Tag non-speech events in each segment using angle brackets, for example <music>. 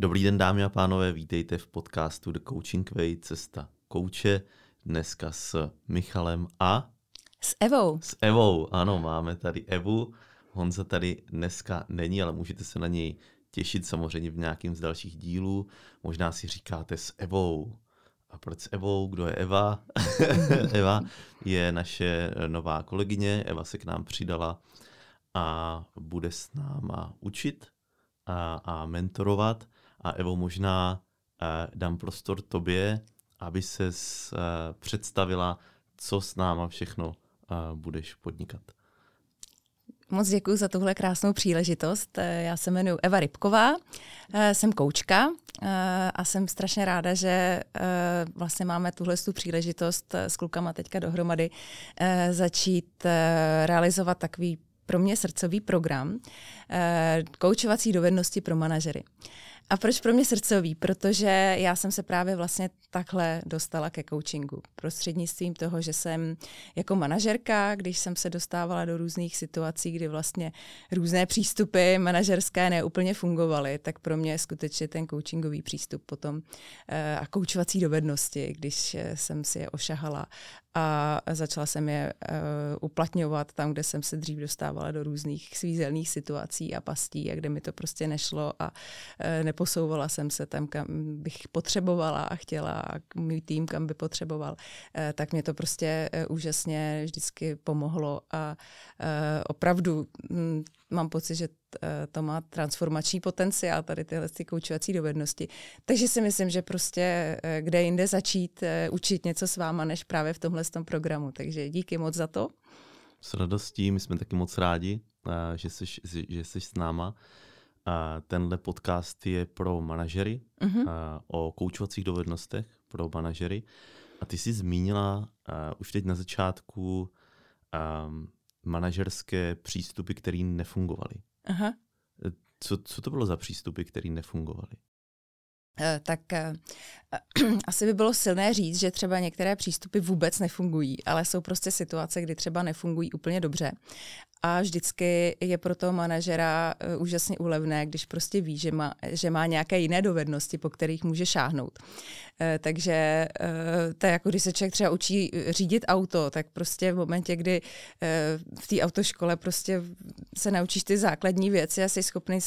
Dobrý den, dámy a pánové, vítejte v podcastu The Coaching Way, cesta kouče. Dneska s Michalem a... S Evou. S Evou, ano, máme tady Evu. Honza tady dneska není, ale můžete se na něj těšit samozřejmě v nějakým z dalších dílů. Možná si říkáte s Evou. A proč s Evou? Kdo je Eva? <laughs> Eva je naše nová kolegyně. Eva se k nám přidala a bude s náma učit a, a mentorovat. A Evo, možná uh, dám prostor tobě, aby se uh, představila, co s náma všechno uh, budeš podnikat. Moc děkuji za tuhle krásnou příležitost. Já se jmenuji Eva Rybková, jsem koučka a jsem strašně ráda, že vlastně máme tuhle tu příležitost s klukama teďka dohromady začít realizovat takový pro mě srdcový program koučovací dovednosti pro manažery. A proč pro mě srdcový? Protože já jsem se právě vlastně takhle dostala ke coachingu. Prostřednictvím toho, že jsem jako manažerka, když jsem se dostávala do různých situací, kdy vlastně různé přístupy manažerské neúplně fungovaly, tak pro mě skutečně ten coachingový přístup potom eh, a koučovací dovednosti, když eh, jsem si je ošahala a začala jsem je uh, uplatňovat tam, kde jsem se dřív dostávala do různých svízelných situací a pastí a kde mi to prostě nešlo a uh, neposouvala jsem se tam, kam bych potřebovala a chtěla a můj tým, kam by potřeboval, uh, tak mě to prostě uh, úžasně vždycky pomohlo a uh, opravdu hm, mám pocit, že to má transformační potenciál, tady tyhle ty koučovací dovednosti. Takže si myslím, že prostě eh, kde jinde začít eh, učit něco s váma, než právě v tomhle tom programu. Takže díky moc za to. S radostí, my jsme taky moc rádi, že jsi, že jsi s náma. Tenhle podcast je pro manažery uh-huh. o koučovacích dovednostech pro manažery. A ty jsi zmínila už teď na začátku um, manažerské přístupy, které nefungovaly. Aha. Co, co to bylo za přístupy, které nefungovaly? Eh, tak eh, <clears throat> asi by bylo silné říct, že třeba některé přístupy vůbec nefungují, ale jsou prostě situace, kdy třeba nefungují úplně dobře. A vždycky je pro toho manažera eh, úžasně úlevné, když prostě ví, že má, že má nějaké jiné dovednosti, po kterých může šáhnout. Takže to je jako když se člověk třeba učí řídit auto, tak prostě v momentě, kdy v té autoškole prostě se naučíš ty základní věci a jsi schopný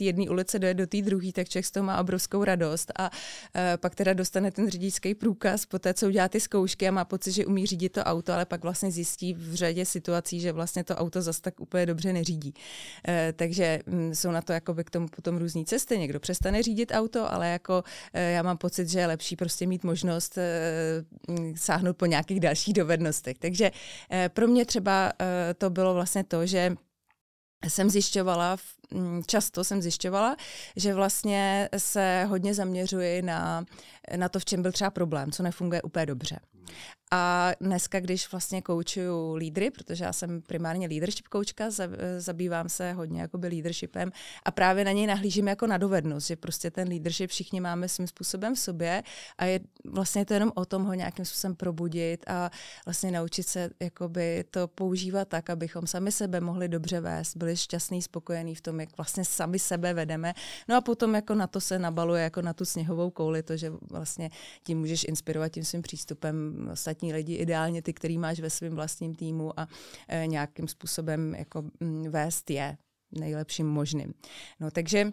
té jedné ulice dojet do té druhé, tak člověk z toho má obrovskou radost a uh, pak teda dostane ten řidičský průkaz po té, co udělá ty zkoušky a má pocit, že umí řídit to auto, ale pak vlastně zjistí v řadě situací, že vlastně to auto zase tak úplně dobře neřídí. Uh, takže um, jsou na to jako by k tomu potom různé cesty. Někdo přestane řídit auto, ale jako uh, já mám pocit, že je lepší prostě mít možnost uh, sáhnout po nějakých dalších dovednostech. Takže uh, pro mě třeba uh, to bylo vlastně to, že jsem zjišťovala, mm, často jsem zjišťovala, že vlastně se hodně zaměřuji na, na to, v čem byl třeba problém, co nefunguje úplně dobře. A dneska, když vlastně koučuju lídry, protože já jsem primárně leadership koučka, zabývám se hodně jakoby leadershipem a právě na něj nahlížím jako na dovednost, že prostě ten leadership všichni máme svým způsobem v sobě a je vlastně to jenom o tom ho nějakým způsobem probudit a vlastně naučit se jakoby to používat tak, abychom sami sebe mohli dobře vést, byli šťastní, spokojení v tom, jak vlastně sami sebe vedeme. No a potom jako na to se nabaluje jako na tu sněhovou kouli, to, že vlastně tím můžeš inspirovat tím svým přístupem ostatní lidi, ideálně ty, který máš ve svém vlastním týmu a e, nějakým způsobem jako m, vést je nejlepším možným. No takže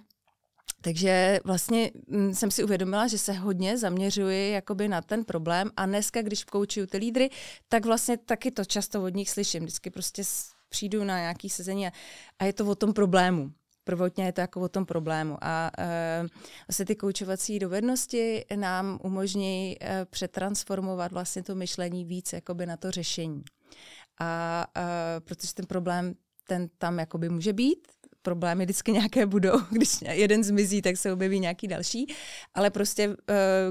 takže vlastně jsem si uvědomila, že se hodně zaměřuji jakoby na ten problém a dneska, když koučuju ty lídry, tak vlastně taky to často od nich slyším. Vždycky prostě přijdu na nějaký sezení a, a je to o tom problému prvotně je to jako o tom problému. A uh, vlastně ty koučovací dovednosti nám umožní uh, přetransformovat vlastně to myšlení víc jakoby na to řešení. A uh, protože ten problém ten tam jakoby může být, problémy vždycky nějaké budou, <laughs> když jeden zmizí, tak se objeví nějaký další, ale prostě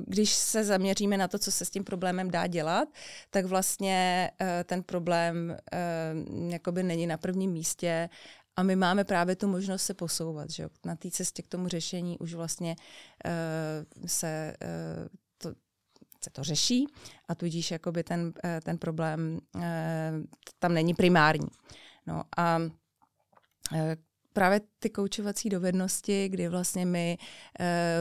když se zaměříme na to, co se s tím problémem dá dělat, tak vlastně ten problém jakoby není na prvním místě a my máme právě tu možnost se posouvat. Že? Na té cestě k tomu řešení už vlastně uh, se, uh, to, se to řeší a tudíž jakoby ten, uh, ten problém tam není primární. No a právě ty koučovací dovednosti, kdy vlastně my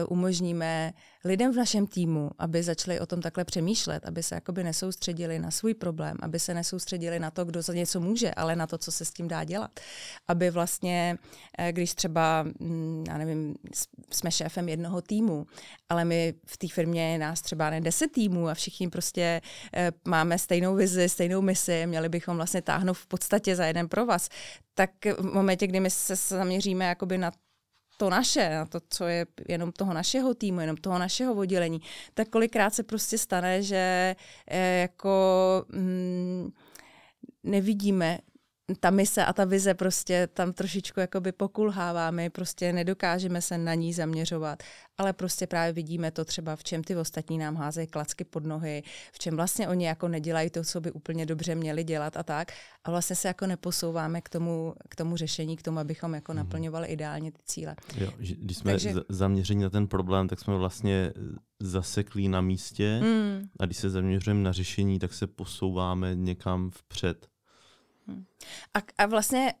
umožníme lidem v našem týmu, aby začali o tom takhle přemýšlet, aby se jakoby nesoustředili na svůj problém, aby se nesoustředili na to, kdo za něco může, ale na to, co se s tím dá dělat. Aby vlastně, uh, když třeba, hm, já nevím, jsme šéfem jednoho týmu, ale my v té firmě je nás třeba ne deset týmů a všichni prostě uh, máme stejnou vizi, stejnou misi, měli bychom vlastně táhnout v podstatě za jeden pro vás, tak v momentě, kdy my se zaměříme jakoby na to naše, na to, co je jenom toho našeho týmu, jenom toho našeho oddělení, tak kolikrát se prostě stane, že eh, jako mm, nevidíme ta mise a ta vize prostě tam trošičku jakoby pokulhává, my prostě nedokážeme se na ní zaměřovat, ale prostě právě vidíme to třeba v čem ty ostatní nám házejí klacky pod nohy, v čem vlastně oni jako nedělají to, co by úplně dobře měli dělat a tak a vlastně se jako neposouváme k tomu, k tomu řešení, k tomu, abychom jako mm. naplňovali ideálně ty cíle. Jo, když jsme Takže... zaměření na ten problém, tak jsme vlastně zaseklí na místě mm. a když se zaměřujeme na řešení, tak se posouváme někam vpřed. A, a vlastně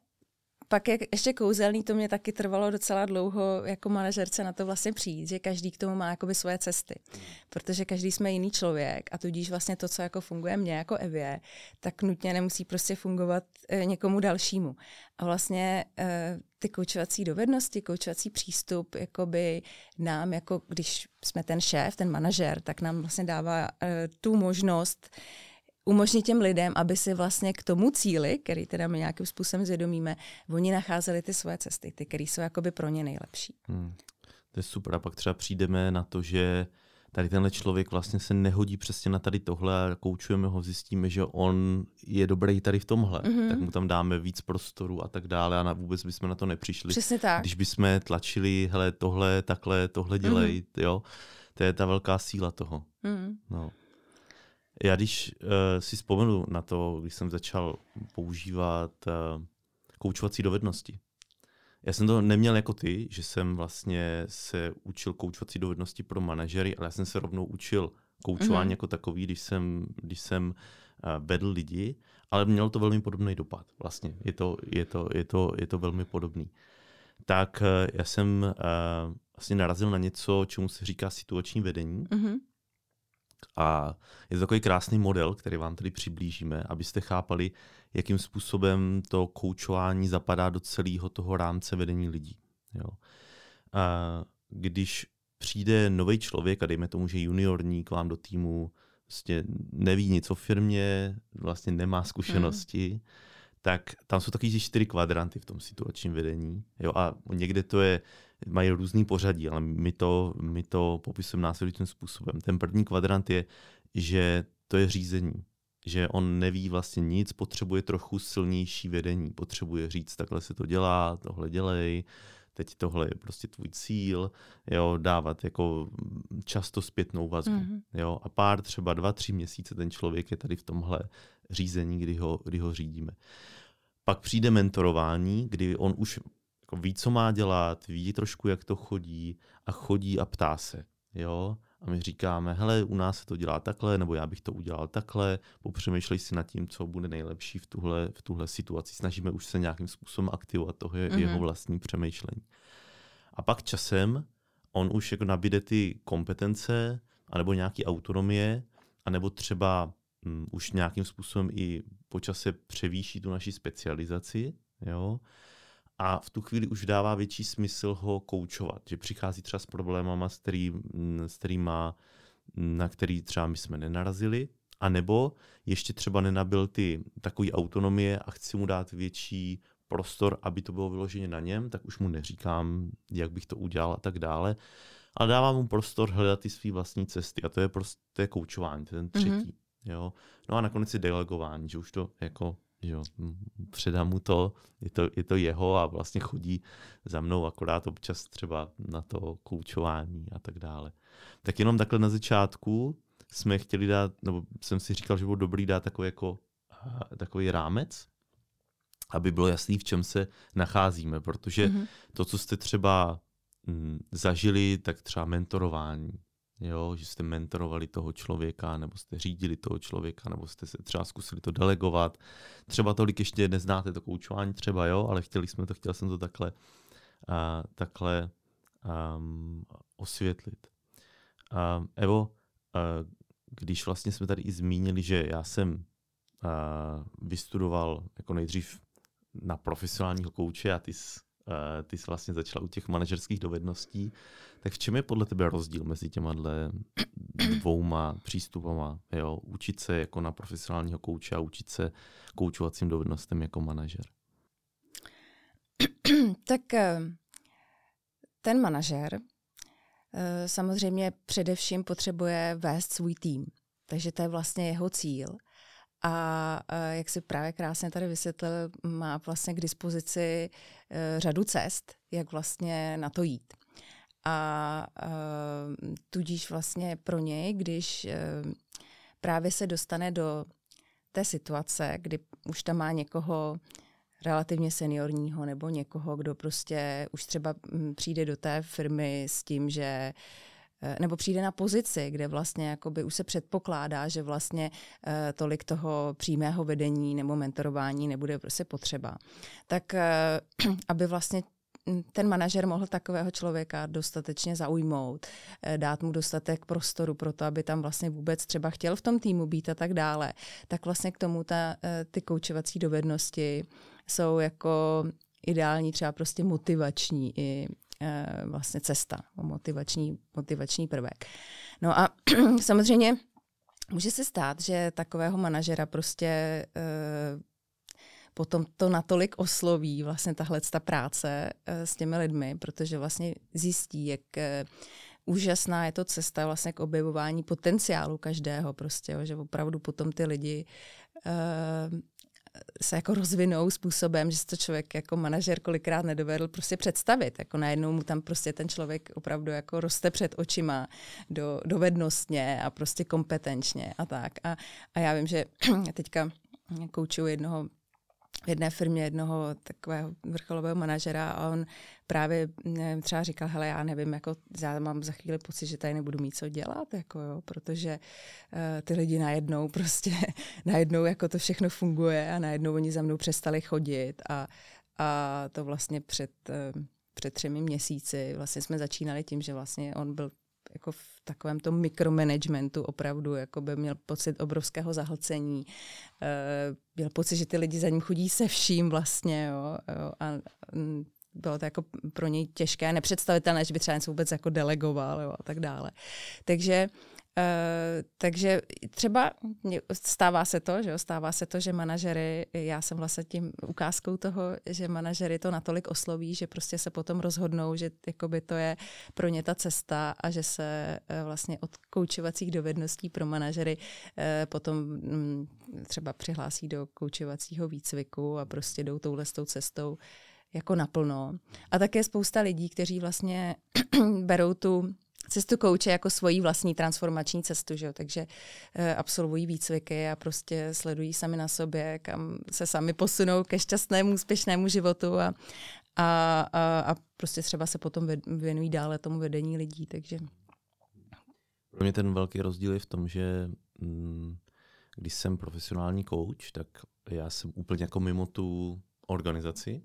pak je ještě kouzelný, to mě taky trvalo docela dlouho jako manažerce na to vlastně přijít, že každý k tomu má jakoby svoje cesty. Protože každý jsme jiný člověk a tudíž vlastně to, co jako funguje mně jako Evě, tak nutně nemusí prostě fungovat e, někomu dalšímu. A vlastně e, ty koučovací dovednosti, koučovací přístup, jakoby nám, jako když jsme ten šéf, ten manažer, tak nám vlastně dává e, tu možnost umožnit těm lidem, aby si vlastně k tomu cíli, který teda my nějakým způsobem zvědomíme, oni nacházeli ty svoje cesty, ty, které jsou jakoby pro ně nejlepší. Hmm. To je super. A pak třeba přijdeme na to, že tady tenhle člověk vlastně se nehodí přesně na tady tohle a koučujeme ho, zjistíme, že on je dobrý tady v tomhle, mm-hmm. tak mu tam dáme víc prostoru a tak dále a na, vůbec bychom na to nepřišli. Přesně tak. Když bychom tlačili, hele, tohle, takhle, tohle dělej, mm-hmm. jo, to je ta velká síla toho. Mm-hmm. No. Já když uh, si vzpomenu na to, když jsem začal používat uh, koučovací dovednosti, já jsem to neměl jako ty, že jsem vlastně se učil koučovací dovednosti pro manažery, ale já jsem se rovnou učil koučování mm-hmm. jako takový, když jsem, když jsem uh, vedl lidi, ale mělo to velmi podobný dopad. Vlastně je to, je to, je to, je to velmi podobný. Tak uh, já jsem uh, vlastně narazil na něco, čemu se říká situační vedení. Mm-hmm. A je to takový krásný model, který vám tady přiblížíme, abyste chápali, jakým způsobem to koučování zapadá do celého toho rámce vedení lidí. Jo. A když přijde nový člověk a dejme tomu, že juniorní k vám do týmu, vlastně neví nic o firmě, vlastně nemá zkušenosti, mm. Tak tam jsou taky čtyři kvadranty v tom situačním vedení. Jo, a někde to je mají různý pořadí, ale my to, my to popisujeme následujícím způsobem. Ten první kvadrant je, že to je řízení, že on neví vlastně nic, potřebuje trochu silnější vedení, potřebuje říct, takhle se to dělá, tohle dělej, teď tohle je prostě tvůj cíl, jo, dávat jako často zpětnou vazbu, mm-hmm. jo, a pár třeba dva, tři měsíce ten člověk je tady v tomhle řízení, kdy ho, kdy ho řídíme. Pak přijde mentorování, kdy on už jako ví, co má dělat, ví trošku, jak to chodí a chodí a ptá se. Jo? A my říkáme, hele, u nás se to dělá takhle, nebo já bych to udělal takhle, popřemýšlej si nad tím, co bude nejlepší v tuhle, v tuhle situaci. Snažíme už se nějakým způsobem aktivovat toho mm-hmm. jeho vlastní přemýšlení. A pak časem on už jako nabíde ty kompetence, anebo nějaký autonomie, anebo třeba um, už nějakým způsobem i po čase převýší tu naši specializaci, jo, a v tu chvíli už dává větší smysl ho koučovat, že přichází třeba s problémama, s, který, s kterýma, na který třeba my jsme nenarazili, a nebo ještě třeba nenabil ty takové autonomie a chci mu dát větší prostor, aby to bylo vyloženě na něm, tak už mu neříkám, jak bych to udělal a tak dále, ale dávám mu prostor hledat ty své vlastní cesty a to je prostě koučování, to je ten třetí. Mm-hmm. Jo? No a nakonec je delegování, že už to jako jo, předám mu to je, to, je to jeho a vlastně chodí za mnou akorát občas třeba na to koučování a tak dále. Tak jenom takhle na začátku jsme chtěli dát, nebo jsem si říkal, že bylo dobrý dát takový, jako, takový rámec, aby bylo jasný, v čem se nacházíme, protože mm-hmm. to, co jste třeba m, zažili, tak třeba mentorování, jo, že jste mentorovali toho člověka, nebo jste řídili toho člověka, nebo jste se třeba zkusili to delegovat. Třeba tolik ještě neznáte to koučování třeba, jo, ale chtěli jsme to, chtěl jsem to takhle, uh, takhle um, osvětlit. Uh, Evo, uh, když vlastně jsme tady i zmínili, že já jsem uh, vystudoval jako nejdřív na profesionálního kouče a ty jsi, ty jsi vlastně začala u těch manažerských dovedností, tak v čem je podle tebe rozdíl mezi těma dvouma přístupama? Jo? Učit se jako na profesionálního kouče a učit se koučovacím dovednostem jako manažer? <clears throat> tak eh, ten manažer eh, samozřejmě především potřebuje vést svůj tým. Takže to je vlastně jeho cíl. A jak si právě krásně tady vysvětlil, má vlastně k dispozici řadu cest, jak vlastně na to jít. A uh, tudíž vlastně pro něj, když uh, právě se dostane do té situace, kdy už tam má někoho relativně seniorního nebo někoho, kdo prostě už třeba přijde do té firmy s tím, že eh, nebo přijde na pozici, kde vlastně jakoby už se předpokládá, že vlastně uh, tolik toho přímého vedení nebo mentorování nebude prostě potřeba. Tak uh, <clears throat> aby vlastně ten manažer mohl takového člověka dostatečně zaujmout, eh, dát mu dostatek prostoru pro to, aby tam vlastně vůbec třeba chtěl v tom týmu být a tak dále, tak vlastně k tomu ta, eh, ty koučovací dovednosti jsou jako ideální třeba prostě motivační i eh, vlastně cesta, motivační, motivační prvek. No a <clears throat> samozřejmě může se stát, že takového manažera prostě potom to natolik osloví vlastně tahle ta práce eh, s těmi lidmi, protože vlastně zjistí, jak eh, úžasná je to cesta vlastně k objevování potenciálu každého prostě, že opravdu potom ty lidi se jako rozvinou způsobem, že si to člověk jako manažer kolikrát nedovedl prostě představit. Jako najednou mu tam prostě ten člověk opravdu jako roste před očima do, dovednostně a prostě kompetenčně a tak. A, a já vím, že <clears throat> teďka koučuju jednoho jedné firmě jednoho takového vrcholového manažera a on právě nevím, třeba říkal, hele, já nevím, jako já mám za chvíli pocit, že tady nebudu mít co dělat, jako jo, protože uh, ty lidi najednou <laughs> prostě, najednou jako to všechno funguje a najednou oni za mnou přestali chodit a, a to vlastně před, uh, před třemi měsíci vlastně jsme začínali tím, že vlastně on byl jako v takovém tom mikromanagementu opravdu jako by měl pocit obrovského zahlcení. Uh, měl pocit, že ty lidi za ním chodí se vším vlastně, jo, jo a mm, bylo to jako pro něj těžké, nepředstavitelné, že by třeba něco vůbec jako delegoval jo, a tak dále. Takže takže třeba stává se to, že jo, stává se to, že manažery, já jsem vlastně tím ukázkou toho, že manažery to natolik osloví, že prostě se potom rozhodnou, že jakoby to je pro ně ta cesta a že se uh, vlastně od koučovacích dovedností pro manažery uh, potom um, třeba přihlásí do koučovacího výcviku a prostě jdou touhle s tou cestou jako naplno. A také spousta lidí, kteří vlastně <clears throat> berou tu cestu kouče jako svoji vlastní transformační cestu, že jo? takže e, absolvují výcviky a prostě sledují sami na sobě, kam se sami posunou ke šťastnému, úspěšnému životu a, a, a, a prostě třeba se potom věnují dále tomu vedení lidí, takže... Pro mě ten velký rozdíl je v tom, že mm, když jsem profesionální kouč, tak já jsem úplně jako mimo tu organizaci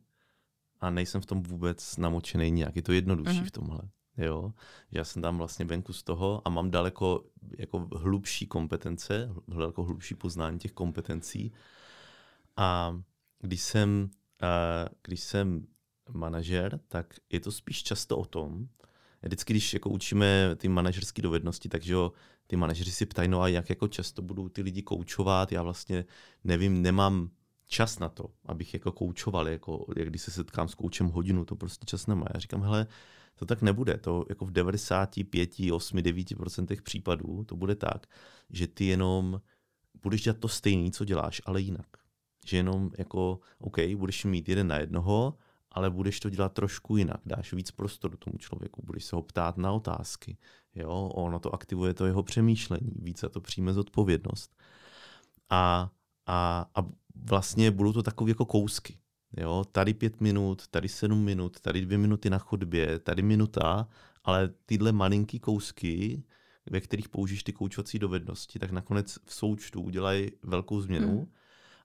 a nejsem v tom vůbec namočený nějak. Je to jednodušší mm-hmm. v tomhle. Jo, že já jsem tam vlastně venku z toho a mám daleko jako hlubší kompetence, daleko hlubší poznání těch kompetencí. A když jsem, když jsem manažer, tak je to spíš často o tom, vždycky, když jako učíme ty manažerské dovednosti, takže jo, ty manažeři si ptají, no a jak jako často budou ty lidi koučovat, já vlastně nevím, nemám čas na to, abych jako koučoval, jako, jak když se setkám s koučem hodinu, to prostě čas nemá. Já říkám, hele, to tak nebude. To jako v 95, 8, 9% případů to bude tak, že ty jenom budeš dělat to stejné, co děláš, ale jinak. Že jenom jako, OK, budeš mít jeden na jednoho, ale budeš to dělat trošku jinak. Dáš víc prostoru tomu člověku, budeš se ho ptát na otázky. Jo, ono to aktivuje to jeho přemýšlení, více to přijme zodpovědnost. A, a, a vlastně budou to takové jako kousky. Jo, tady pět minut, tady sedm minut, tady dvě minuty na chodbě, tady minuta, ale tyhle malinký kousky, ve kterých použiješ ty koučovací dovednosti, tak nakonec v součtu udělají velkou změnu. Hmm.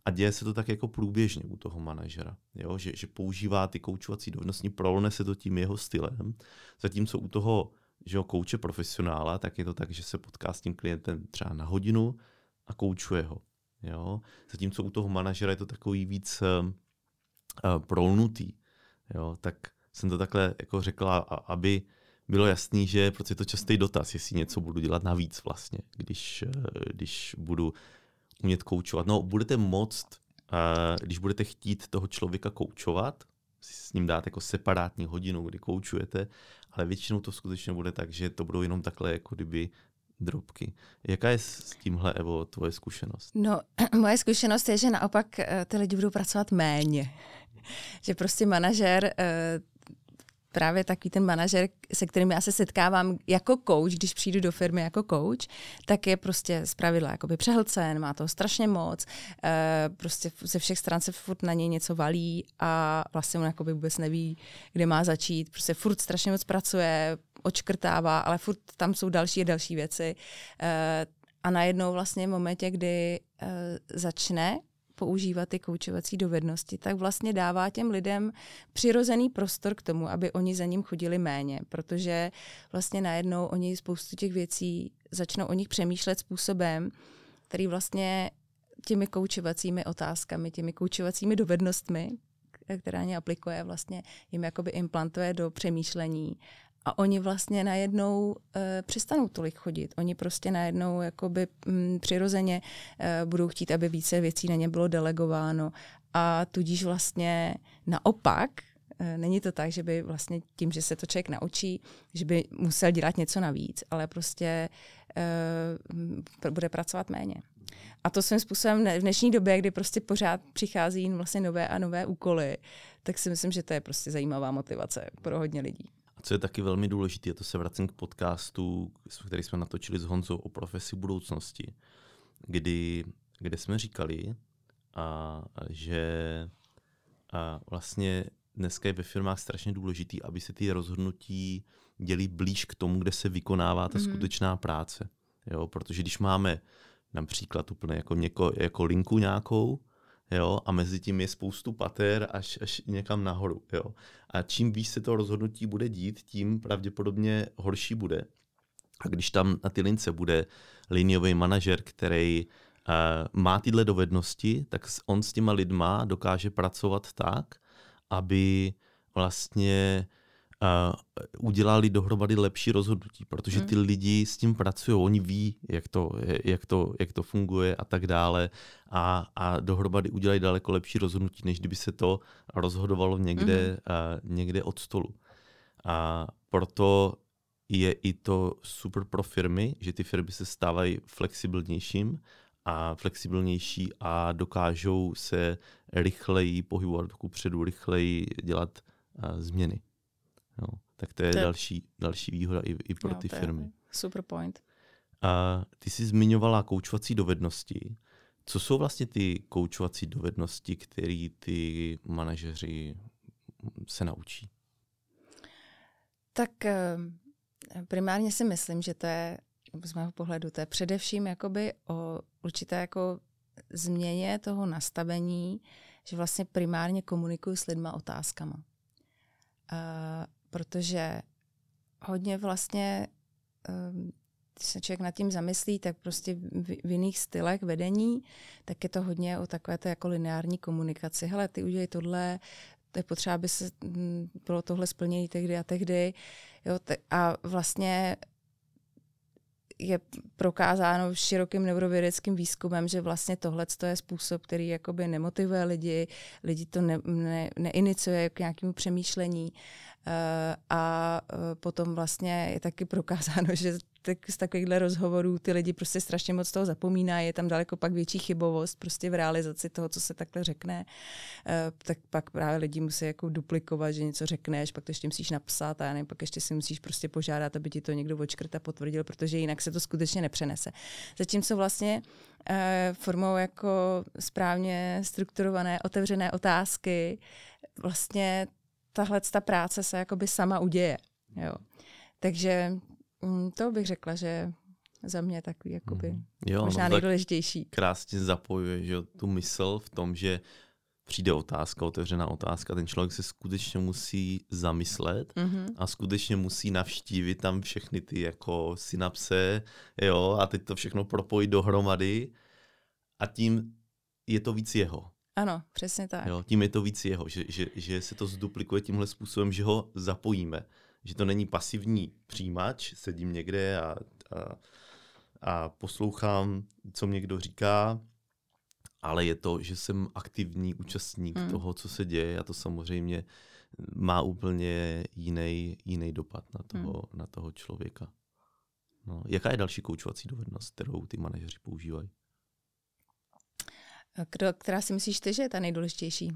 A děje se to tak jako průběžně u toho manažera, jo? Že, že používá ty koučovací dovednosti, prolne se to tím jeho stylem, zatímco u toho že jo, kouče profesionála, tak je to tak, že se potká s tím klientem třeba na hodinu a koučuje ho. Jo? Zatímco u toho manažera je to takový víc uh, prolnutý. Jo? Tak jsem to takhle jako řekla, aby bylo jasný, že prostě je to častý dotaz, jestli něco budu dělat navíc vlastně, když, uh, když budu umět koučovat. No, budete moct, uh, když budete chtít toho člověka koučovat, s ním dát jako separátní hodinu, kdy koučujete, ale většinou to skutečně bude tak, že to budou jenom takhle jako kdyby drobky. Jaká je s tímhle, Evo, tvoje zkušenost? No, <clears throat> moje zkušenost je, že naopak eh, ty lidi budou pracovat méně. Že prostě manažer eh, právě takový ten manažer, se kterým já se setkávám jako coach, když přijdu do firmy jako coach, tak je prostě z pravidla jakoby přehlcen, má to strašně moc, e, prostě ze všech stran se furt na něj něco valí a vlastně on jakoby vůbec neví, kde má začít, prostě furt strašně moc pracuje, očkrtává, ale furt tam jsou další a další věci. E, a najednou vlastně v momentě, kdy začne používat ty koučovací dovednosti, tak vlastně dává těm lidem přirozený prostor k tomu, aby oni za ním chodili méně, protože vlastně najednou oni spoustu těch věcí začnou o nich přemýšlet způsobem, který vlastně těmi koučovacími otázkami, těmi koučovacími dovednostmi, která ně aplikuje, vlastně jim jakoby implantuje do přemýšlení a oni vlastně najednou uh, přestanou tolik chodit. Oni prostě najednou jakoby m, přirozeně uh, budou chtít, aby více věcí na ně bylo delegováno a tudíž vlastně naopak uh, Není to tak, že by vlastně tím, že se to člověk naučí, že by musel dělat něco navíc, ale prostě uh, bude pracovat méně. A to svým způsobem v dnešní době, kdy prostě pořád přichází vlastně nové a nové úkoly, tak si myslím, že to je prostě zajímavá motivace pro hodně lidí co je taky velmi důležité, to se vracím k podcastu, který jsme natočili s Honzou o profesi budoucnosti, kdy, kde jsme říkali, a, že a vlastně dneska je ve firmách strašně důležitý, aby se ty rozhodnutí děli blíž k tomu, kde se vykonává ta mm-hmm. skutečná práce. Jo? Protože když máme například úplně jako, něko, jako linku nějakou, jo, a mezi tím je spoustu pater až, až někam nahoru, jo. A čím víc se to rozhodnutí bude dít, tím pravděpodobně horší bude. A když tam na ty lince bude liniový manažer, který uh, má tyhle dovednosti, tak on s těma lidma dokáže pracovat tak, aby vlastně udělali dohromady lepší rozhodnutí, protože ty hmm. lidi s tím pracují, oni ví, jak to, jak to, jak to funguje a tak dále a, a dohromady udělají daleko lepší rozhodnutí, než kdyby se to rozhodovalo někde, mm. uh, někde od stolu. A proto je i to super pro firmy, že ty firmy se stávají flexibilnějším a flexibilnější a dokážou se rychleji pohybovat předu, rychleji dělat uh, změny. Jo. Tak to je, to je další, další výhoda i, i pro jo, ty firmy. Super point. A ty jsi zmiňovala koučovací dovednosti. Co jsou vlastně ty koučovací dovednosti, které ty manažeři se naučí? Tak eh, primárně si myslím, že to je, z mého pohledu, to je především jakoby o určité jako změně toho nastavení, že vlastně primárně komunikuju s lidma otázkama. Protože hodně vlastně, um, když se člověk nad tím zamyslí, tak prostě v, v jiných stylech vedení, tak je to hodně o takové té jako lineární komunikaci. Hele, ty udělej tohle, to je potřeba, aby se mm, bylo tohle splnění tehdy a tehdy. Jo, te, a vlastně je prokázáno širokým neurovědeckým výzkumem, že vlastně tohle je způsob, který jakoby nemotivuje lidi, lidi to ne, ne, neiniciuje k nějakému přemýšlení. Eh, a eh, potom vlastně je taky prokázáno, <laughs> že tak z takovýchhle rozhovorů ty lidi prostě strašně moc toho zapomínají, je tam daleko pak větší chybovost prostě v realizaci toho, co se takhle řekne, eh, tak pak právě lidi musí jako duplikovat, že něco řekneš, pak to ještě musíš napsat a já nevím, pak ještě si musíš prostě požádat, aby ti to někdo a potvrdil, protože jinak se to skutečně nepřenese. Zatímco vlastně formou jako správně strukturované, otevřené otázky vlastně tahle ta práce se jakoby sama uděje. Jo. Takže mm, to bych řekla, že za mě takový jakoby Mhm. Jo, možná no, tak nejdůležitější. krásně zapojuje že, tu mysl v tom, že přijde otázka, otevřená otázka, ten člověk se skutečně musí zamyslet Mhm. a skutečně musí navštívit tam všechny ty jako synapse, jo, a teď to všechno propojit dohromady a tím je to víc jeho. Ano, přesně tak. Jo, tím je to víc jeho, že, že, že se to zduplikuje tímhle způsobem, že ho zapojíme. Že to není pasivní přijímač, sedím někde a, a, a poslouchám, co mě kdo říká, ale je to, že jsem aktivní účastník Hmm. toho, co se děje a to samozřejmě má úplně jiný, jiný dopad na toho, na toho člověka. No, jaká je další koučovací dovednost, kterou ty manažeři používají? Kdo, která si myslíš ty, že je ta nejdůležitější?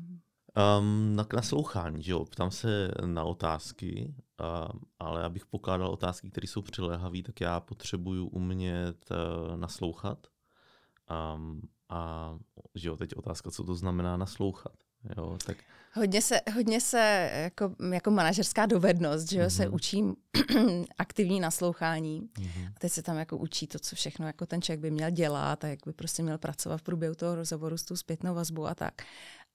Um, na naslouchání, že jo, ptám se na otázky, um, ale abych pokládal otázky, které jsou přiléhavé, tak já potřebuju umět uh, naslouchat. Um, a že jo, teď otázka, co to znamená naslouchat. Jo, tak Hodně se, hodně se jako, jako manažerská dovednost, že jo, se Mhm. učím <clears throat> aktivní naslouchání. mhm. A teď se tam jako učí to, co všechno jako ten člověk by měl dělat a jak by prostě měl pracovat v průběhu toho rozhovoru s tou zpětnou vazbou a tak.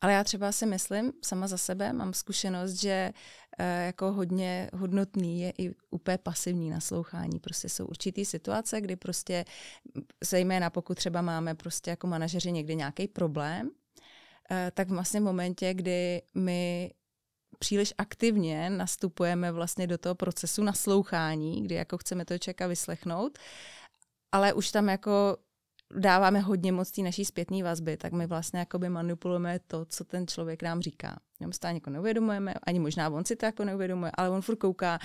Ale já třeba si myslím, sama za sebe mám zkušenost, že eh, jako hodně hodnotný je i úplně pasivní naslouchání. Prostě jsou určitý situace, kdy prostě, zejména pokud třeba máme prostě jako manažeři někdy nějaký problém, eh, tak vlastně v momentě, kdy my příliš aktivně nastupujeme vlastně do toho procesu naslouchání, kdy jako chceme toho člověka vyslechnout, ale už tam jako dáváme hodně moc té naší zpětné vazby, tak my vlastně jakoby manipulujeme to, co ten člověk nám říká. My to jako neuvědomujeme, ani možná on si to jako neuvědomuje, ale on furt kouká,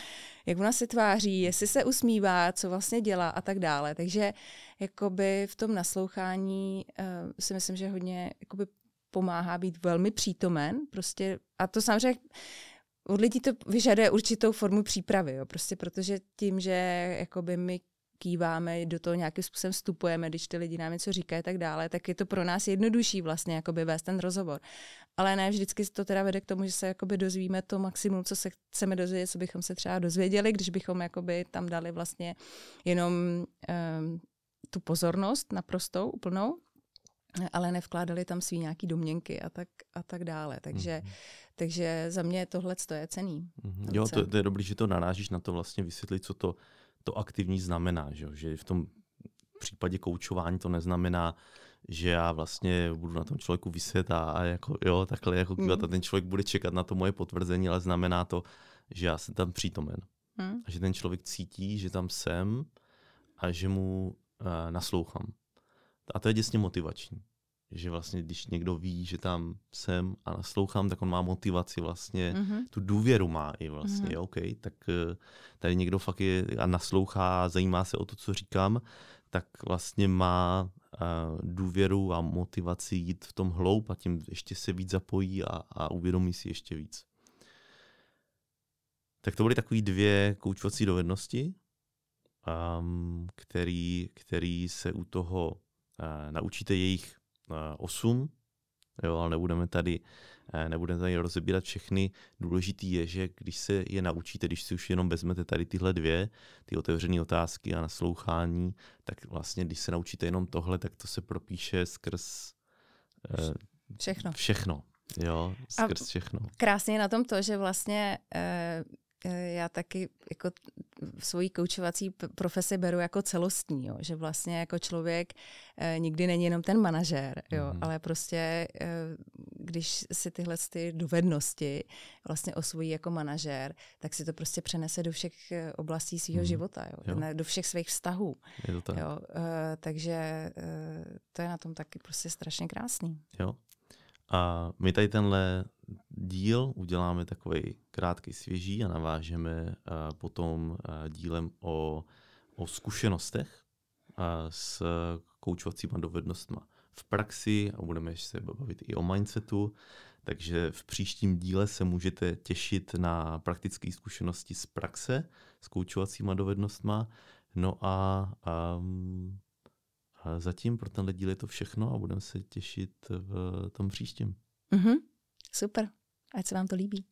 jak ona se tváří, jestli se usmívá, co vlastně dělá a tak dále. Takže jakoby v tom naslouchání uh, si myslím, že hodně jakoby pomáhá být velmi přítomen. Prostě, a to samozřejmě od lidí to vyžaduje určitou formu přípravy, jo, prostě protože tím, že jakoby my kýváme, do toho nějakým způsobem vstupujeme, když ty lidi nám něco říkají a tak dále, tak je to pro nás jednodušší vlastně jakoby vést ten rozhovor. Ale ne vždycky to teda vede k tomu, že se jakoby dozvíme to maximum, co se chceme dozvědět, co bychom se třeba dozvěděli, když bychom jakoby tam dali vlastně jenom um, tu pozornost naprostou, úplnou, ale nevkládali tam svý nějaký domněnky a tak, a tak dále. Takže, mm. takže za mě tohle je cený. Mhm. Jo, to, to je dobrý, že to narážíš na to vlastně vysvětlit, co to, to aktivní znamená, že, jo? že v tom případě koučování to neznamená, že já vlastně budu na tom člověku vyset a, a jako, jo, takhle jako kývat mm. a ten člověk bude čekat na to moje potvrzení, ale znamená to, že já jsem tam přítomen. Mm. A že ten člověk cítí, že tam jsem a že mu uh, naslouchám. A to je děsně motivační. Že vlastně, když někdo ví, že tam jsem a naslouchám, tak on má motivaci vlastně, mm-hmm. tu důvěru má i vlastně, mm-hmm. OK, tak uh, tady někdo fakt je a naslouchá, zajímá se o to, co říkám, tak vlastně má uh, důvěru a motivaci jít v tom hloub a tím ještě se víc zapojí a, a uvědomí si ještě víc. Tak to byly takové dvě koučovací dovednosti, um, který, který se u toho uh, naučíte jejich uh, osm, jo, ale nebudeme tady, uh, nebudeme tady rozebírat všechny. Důležitý je, že když se je naučíte, když si už jenom vezmete tady tyhle dvě, ty otevřené otázky a naslouchání, tak vlastně, když se naučíte jenom tohle, tak to se propíše skrz uh, všechno. Všechno, jo, skrz a všechno. Krásně je na tom to, že vlastně uh, já taky jako svoji koučovací profesi beru jako celostní, jo, že vlastně jako člověk eh, nikdy není jenom ten manažér, jo, mm-hmm. ale prostě eh, když si tyhle ty dovednosti vlastně osvojí jako manažér, tak si to prostě přenese do všech eh, oblastí svého mm-hmm. života, jo, jo. do všech svých vztahů. Je to tak. Jo, eh, takže eh, to je na tom taky prostě strašně krásný. Jo. A my tady tenhle díl uděláme takový krátký svěží a navážeme uh, potom uh, dílem o, o zkušenostech uh, s koučovacíma dovednostma v praxi a budeme se bavit i o mindsetu, takže v příštím díle se můžete těšit na praktické zkušenosti z praxe s koučovacíma dovednostma. No a, um, zatím pro tenhle díl je to všechno a budeme se těšit v tom příštím. Mm-hmm. Super. Ať se vám to líbí.